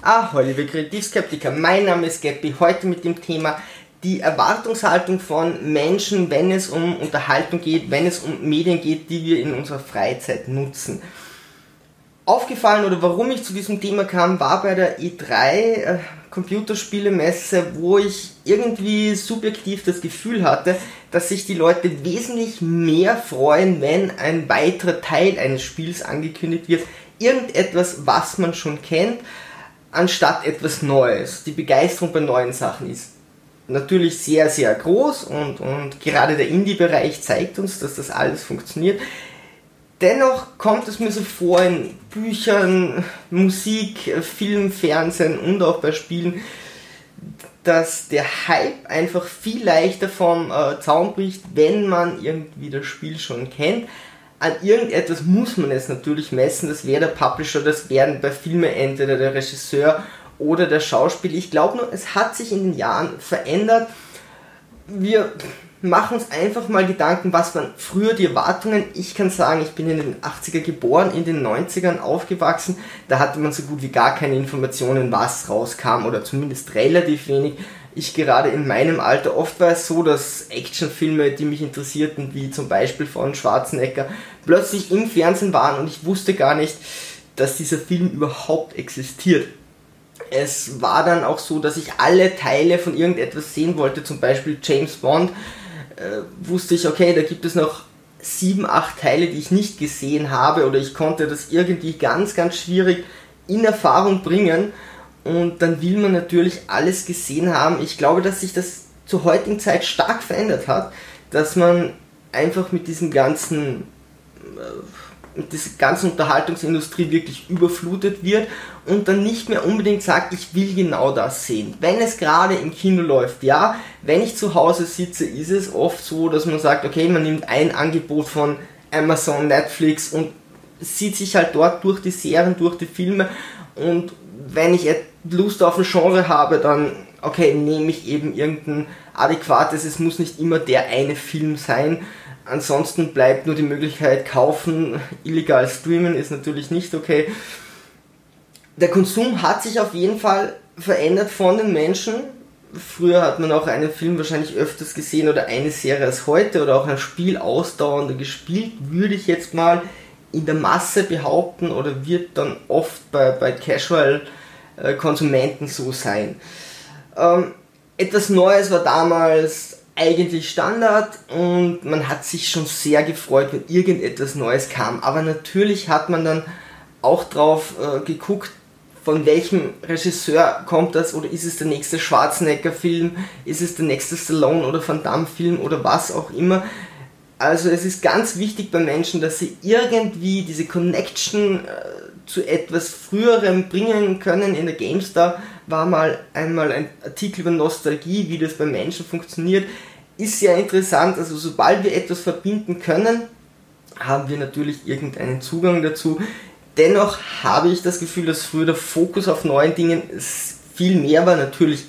Ahoi, liebe Kreativskeptiker, mein Name ist Geppi, heute mit dem Thema die Erwartungshaltung von Menschen, wenn es um Unterhaltung geht, wenn es um Medien geht, die wir in unserer Freizeit nutzen. Aufgefallen oder warum ich zu diesem Thema kam, war bei der E3 äh, Computerspielemesse, wo ich irgendwie subjektiv das Gefühl hatte, dass sich die Leute wesentlich mehr freuen, wenn ein weiterer Teil eines Spiels angekündigt wird. Irgendetwas, was man schon kennt anstatt etwas Neues. Die Begeisterung bei neuen Sachen ist natürlich sehr, sehr groß und, und gerade der Indie-Bereich zeigt uns, dass das alles funktioniert. Dennoch kommt es mir so vor in Büchern, Musik, Film, Fernsehen und auch bei Spielen, dass der Hype einfach viel leichter vom äh, Zaun bricht, wenn man irgendwie das Spiel schon kennt, an irgendetwas muss man es natürlich messen. Das wäre der Publisher, das wären bei Filmen entweder der Regisseur oder der Schauspieler. Ich glaube nur, es hat sich in den Jahren verändert. Wir machen uns einfach mal Gedanken, was waren früher die Erwartungen. Ich kann sagen, ich bin in den 80er geboren, in den 90ern aufgewachsen. Da hatte man so gut wie gar keine Informationen, was rauskam oder zumindest relativ wenig ich gerade in meinem Alter, oft war es so, dass Actionfilme, die mich interessierten, wie zum Beispiel von Schwarzenegger, plötzlich im Fernsehen waren und ich wusste gar nicht, dass dieser Film überhaupt existiert. Es war dann auch so, dass ich alle Teile von irgendetwas sehen wollte, zum Beispiel James Bond, äh, wusste ich, okay, da gibt es noch sieben, acht Teile, die ich nicht gesehen habe oder ich konnte das irgendwie ganz, ganz schwierig in Erfahrung bringen und dann will man natürlich alles gesehen haben. Ich glaube, dass sich das zur heutigen Zeit stark verändert hat, dass man einfach mit diesem ganzen äh, mit dieser ganzen Unterhaltungsindustrie wirklich überflutet wird und dann nicht mehr unbedingt sagt, ich will genau das sehen. Wenn es gerade im Kino läuft, ja, wenn ich zu Hause sitze, ist es oft so, dass man sagt, okay, man nimmt ein Angebot von Amazon, Netflix und sieht sich halt dort durch die Serien, durch die Filme und wenn ich Lust auf ein Genre habe, dann, okay, nehme ich eben irgendein adäquates, es muss nicht immer der eine Film sein. Ansonsten bleibt nur die Möglichkeit kaufen, illegal streamen ist natürlich nicht okay. Der Konsum hat sich auf jeden Fall verändert von den Menschen. Früher hat man auch einen Film wahrscheinlich öfters gesehen oder eine Serie als heute oder auch ein Spiel ausdauernder gespielt, würde ich jetzt mal in der Masse behaupten oder wird dann oft bei, bei Casual äh, so sein. Ähm, etwas Neues war damals eigentlich Standard und man hat sich schon sehr gefreut, wenn irgendetwas Neues kam. Aber natürlich hat man dann auch drauf äh, geguckt, von welchem Regisseur kommt das oder ist es der nächste Schwarzenegger-Film, ist es der nächste Stallone oder Van Damme-Film oder was auch immer. Also es ist ganz wichtig bei Menschen, dass sie irgendwie diese Connection äh, zu etwas Früherem bringen können. In der GameStar war mal einmal ein Artikel über Nostalgie, wie das bei Menschen funktioniert. Ist sehr interessant. Also sobald wir etwas verbinden können, haben wir natürlich irgendeinen Zugang dazu. Dennoch habe ich das Gefühl, dass früher der Fokus auf neuen Dingen viel mehr war. Natürlich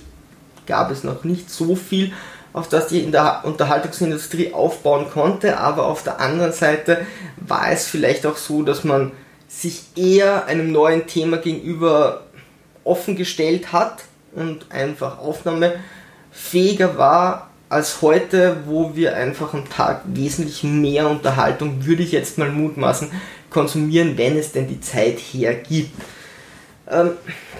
gab es noch nicht so viel auf das die in der Unterhaltungsindustrie aufbauen konnte, aber auf der anderen Seite war es vielleicht auch so, dass man sich eher einem neuen Thema gegenüber offen gestellt hat und einfach aufnahmefähiger war als heute, wo wir einfach am Tag wesentlich mehr Unterhaltung, würde ich jetzt mal mutmaßen, konsumieren, wenn es denn die Zeit hergibt. Ähm,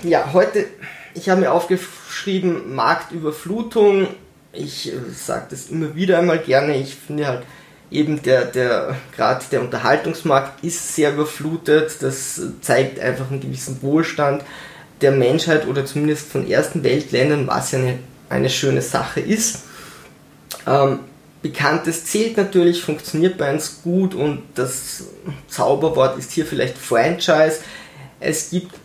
ja, heute, ich habe mir aufgeschrieben, Marktüberflutung, ich äh, sage das immer wieder einmal gerne, ich finde halt eben der, der, gerade der Unterhaltungsmarkt ist sehr überflutet, das zeigt einfach einen gewissen Wohlstand der Menschheit oder zumindest von ersten Weltländern, was ja eine, eine schöne Sache ist. Ähm, Bekanntes zählt natürlich, funktioniert bei uns gut und das Zauberwort ist hier vielleicht Franchise. Es gibt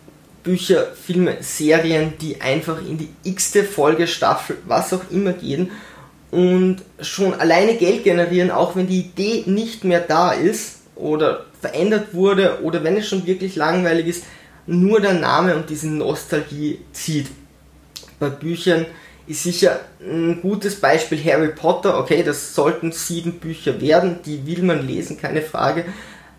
Bücher, Filme, Serien, die einfach in die x-te Folge, Staffel, was auch immer gehen und schon alleine Geld generieren, auch wenn die Idee nicht mehr da ist oder verändert wurde oder wenn es schon wirklich langweilig ist, nur der Name und diese Nostalgie zieht. Bei Büchern ist sicher ein gutes Beispiel Harry Potter, okay, das sollten sieben Bücher werden, die will man lesen, keine Frage,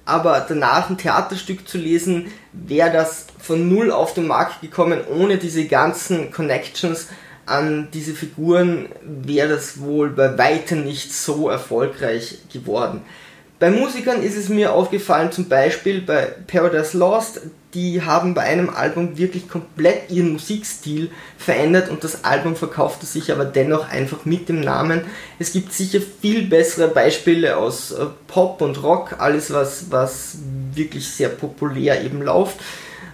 aber danach ein Theaterstück zu lesen, wäre das von null auf den Markt gekommen, ohne diese ganzen Connections an diese Figuren, wäre das wohl bei weitem nicht so erfolgreich geworden. Bei Musikern ist es mir aufgefallen, zum Beispiel bei Paradise Lost, die haben bei einem Album wirklich komplett ihren Musikstil verändert und das Album verkaufte sich aber dennoch einfach mit dem Namen. Es gibt sicher viel bessere Beispiele aus äh, Pop und Rock, alles was, was wirklich sehr populär eben läuft,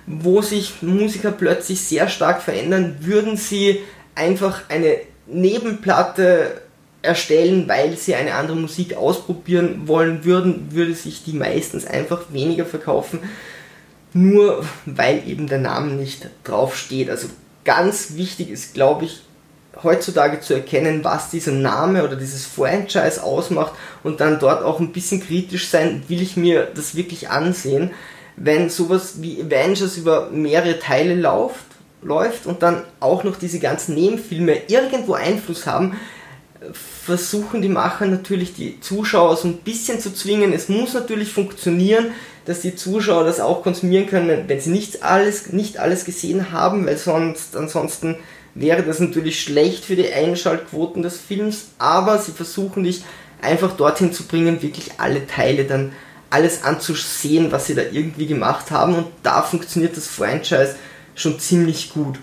wo sich Musiker plötzlich sehr stark verändern, würden sie einfach eine Nebenplatte erstellen, weil sie eine andere Musik ausprobieren wollen würden, würde sich die meistens einfach weniger verkaufen, nur weil eben der Name nicht drauf steht. Also ganz wichtig ist, glaube ich, heutzutage zu erkennen, was dieser Name oder dieses Franchise ausmacht und dann dort auch ein bisschen kritisch sein, will ich mir das wirklich ansehen, wenn sowas wie Avengers über mehrere Teile läuft, läuft und dann auch noch diese ganzen Nebenfilme irgendwo Einfluss haben, versuchen die Macher natürlich die Zuschauer so ein bisschen zu zwingen. Es muss natürlich funktionieren, dass die Zuschauer das auch konsumieren können, wenn sie nicht alles, nicht alles gesehen haben, weil sonst ansonsten wäre das natürlich schlecht für die Einschaltquoten des Films, aber sie versuchen dich einfach dorthin zu bringen, wirklich alle Teile dann alles anzusehen, was sie da irgendwie gemacht haben und da funktioniert das Franchise schon ziemlich gut.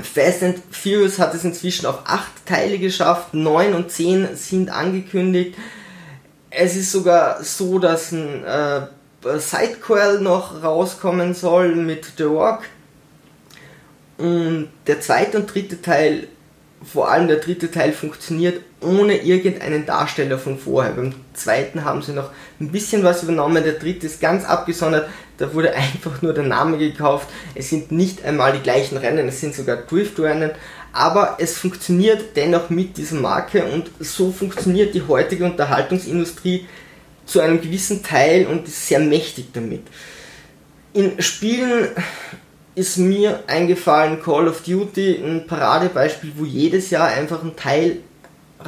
Fast and Furious hat es inzwischen auf 8 Teile geschafft, 9 und 10 sind angekündigt. Es ist sogar so, dass ein äh, Sidequel noch rauskommen soll mit The Rock. Und der zweite und dritte Teil, vor allem der dritte Teil, funktioniert ohne irgendeinen Darsteller von vorher. Beim zweiten haben sie noch ein bisschen was übernommen, der dritte ist ganz abgesondert, da wurde einfach nur der Name gekauft. Es sind nicht einmal die gleichen Rennen, es sind sogar Driftrennen, aber es funktioniert dennoch mit dieser Marke und so funktioniert die heutige Unterhaltungsindustrie zu einem gewissen Teil und ist sehr mächtig damit. In Spielen ist mir eingefallen Call of Duty, ein Paradebeispiel, wo jedes Jahr einfach ein Teil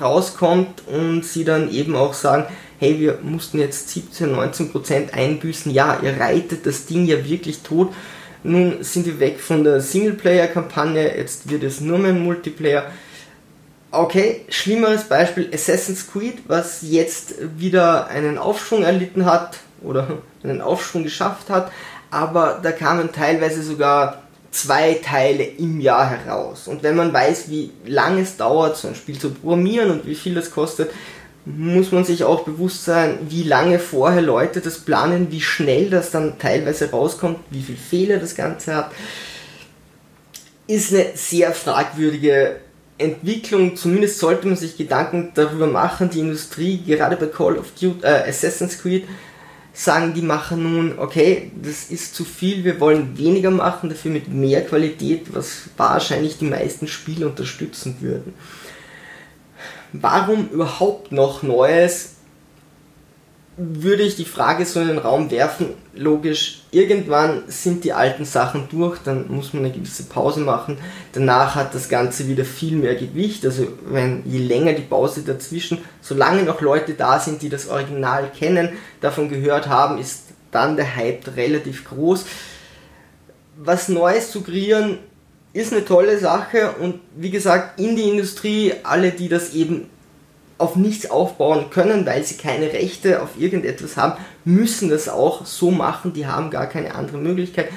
rauskommt und sie dann eben auch sagen, hey, wir mussten jetzt 17, 19 Prozent einbüßen, ja, ihr reitet das Ding ja wirklich tot. Nun sind wir weg von der Singleplayer-Kampagne, jetzt wird es nur mehr ein Multiplayer. Okay, schlimmeres Beispiel Assassin's Creed, was jetzt wieder einen Aufschwung erlitten hat oder einen Aufschwung geschafft hat, aber da kamen teilweise sogar zwei Teile im Jahr heraus. Und wenn man weiß, wie lange es dauert, so ein Spiel zu programmieren und wie viel das kostet, muss man sich auch bewusst sein, wie lange vorher Leute das planen, wie schnell das dann teilweise rauskommt, wie viel Fehler das Ganze hat. Ist eine sehr fragwürdige Entwicklung. Zumindest sollte man sich Gedanken darüber machen. Die Industrie, gerade bei Call of Duty, äh, Assassin's Creed, sagen die Macher nun, okay, das ist zu viel, wir wollen weniger machen, dafür mit mehr Qualität, was wahrscheinlich die meisten Spiele unterstützen würden. Warum überhaupt noch Neues? Würde ich die Frage so in den Raum werfen, logisch, irgendwann sind die alten Sachen durch, dann muss man eine gewisse Pause machen. Danach hat das Ganze wieder viel mehr Gewicht. Also wenn je länger die Pause dazwischen, solange noch Leute da sind, die das Original kennen, davon gehört haben, ist dann der Hype relativ groß. Was Neues zu kreieren ist eine tolle Sache und wie gesagt, in die Industrie, alle, die das eben auf nichts aufbauen können, weil sie keine Rechte auf irgendetwas haben, müssen das auch so machen, die haben gar keine andere Möglichkeit.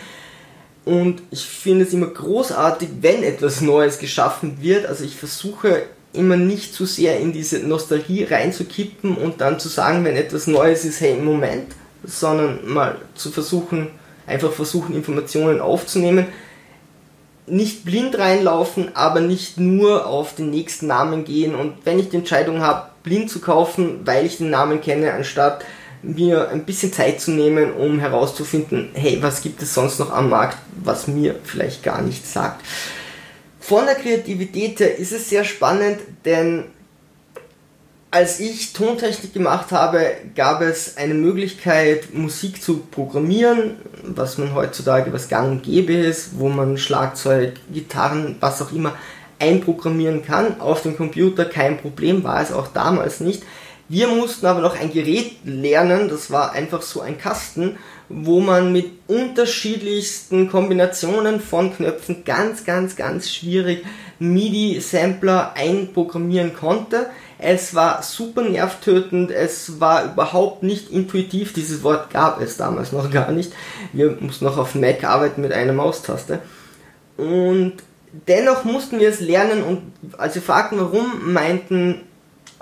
Und ich finde es immer großartig, wenn etwas Neues geschaffen wird. Also ich versuche immer nicht zu sehr in diese Nostalgie reinzukippen und dann zu sagen, wenn etwas Neues ist, hey, im Moment, sondern mal zu versuchen, einfach versuchen, Informationen aufzunehmen. Nicht blind reinlaufen, aber nicht nur auf den nächsten Namen gehen. Und wenn ich die Entscheidung habe, blind zu kaufen, weil ich den Namen kenne, anstatt mir ein bisschen Zeit zu nehmen, um herauszufinden, hey, was gibt es sonst noch am Markt, was mir vielleicht gar nichts sagt. Von der Kreativität her ist es sehr spannend, denn als ich Tontechnik gemacht habe, gab es eine Möglichkeit, Musik zu programmieren, was man heutzutage was gang und gäbe ist, wo man Schlagzeug, Gitarren, was auch immer einprogrammieren kann. Auf dem Computer kein Problem, war es auch damals nicht. Wir mussten aber noch ein Gerät lernen, das war einfach so ein Kasten, wo man mit unterschiedlichsten Kombinationen von Knöpfen ganz, ganz, ganz schwierig MIDI-Sampler einprogrammieren konnte. Es war super nervtötend, es war überhaupt nicht intuitiv, dieses Wort gab es damals noch gar nicht. Wir mussten noch auf Mac arbeiten mit einer Maustaste. Und dennoch mussten wir es lernen und als wir fragten, warum, meinten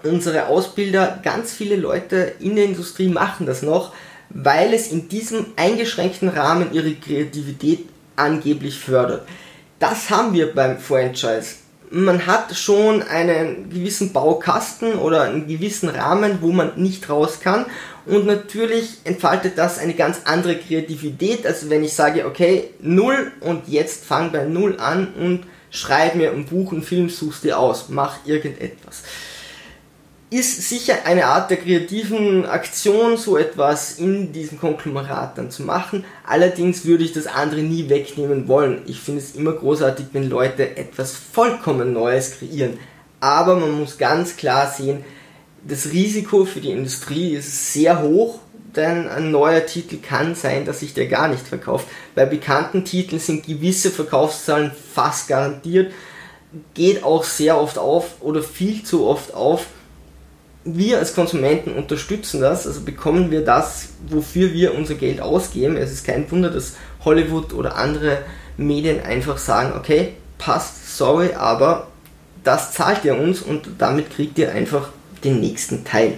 unsere Ausbilder, ganz viele Leute in der Industrie machen das noch, weil es in diesem eingeschränkten Rahmen ihre Kreativität angeblich fördert. Das haben wir beim Franchise. Man hat schon einen gewissen Baukasten oder einen gewissen Rahmen, wo man nicht raus kann. Und natürlich entfaltet das eine ganz andere Kreativität, als wenn ich sage, okay, null und jetzt fang bei null an und schreib mir ein Buch, einen Film, suchst dir aus, mach irgendetwas ist sicher eine Art der kreativen Aktion, so etwas in diesem Konglomerat dann zu machen. Allerdings würde ich das andere nie wegnehmen wollen. Ich finde es immer großartig, wenn Leute etwas vollkommen Neues kreieren. Aber man muss ganz klar sehen, das Risiko für die Industrie ist sehr hoch, denn ein neuer Titel kann sein, dass sich der gar nicht verkauft. Bei bekannten Titeln sind gewisse Verkaufszahlen fast garantiert, geht auch sehr oft auf oder viel zu oft auf wir als Konsumenten unterstützen das, also bekommen wir das, wofür wir unser Geld ausgeben. Es ist kein Wunder, dass Hollywood oder andere Medien einfach sagen, okay, passt, sorry, aber das zahlt ihr uns und damit kriegt ihr einfach den nächsten Teil.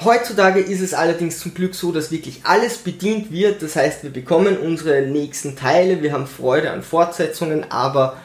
Heutzutage ist es allerdings zum Glück so, dass wirklich alles bedient wird. Das heißt, wir bekommen unsere nächsten Teile, wir haben Freude an Fortsetzungen, aber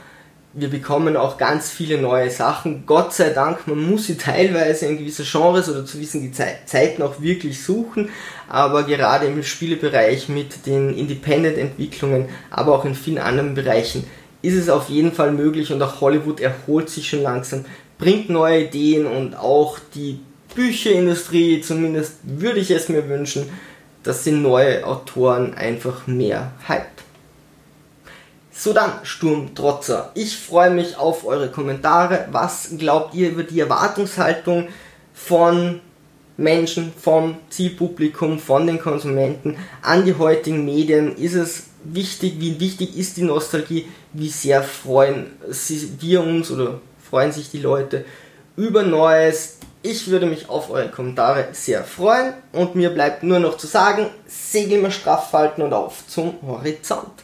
wir bekommen auch ganz viele neue Sachen. Gott sei Dank, man muss sie teilweise in gewissen Genres oder zu gewissen Zeiten auch wirklich suchen, aber gerade im Spielebereich mit den Independent-Entwicklungen, aber auch in vielen anderen Bereichen ist es auf jeden Fall möglich und auch Hollywood erholt sich schon langsam, bringt neue Ideen und auch die Bücherindustrie, zumindest würde ich es mir wünschen, dass sie neue Autoren einfach mehr hypt. So dann, Sturmtrotzer. Ich freue mich auf eure Kommentare. Was glaubt ihr über die Erwartungshaltung von Menschen, vom Zielpublikum, von den Konsumenten an die heutigen Medien? Ist es wichtig? Wie wichtig ist die Nostalgie? Wie sehr freuen wir uns oder freuen sich die Leute über Neues? Ich würde mich auf eure Kommentare sehr freuen und mir bleibt nur noch zu sagen, Segel mal straff halten und auf zum Horizont.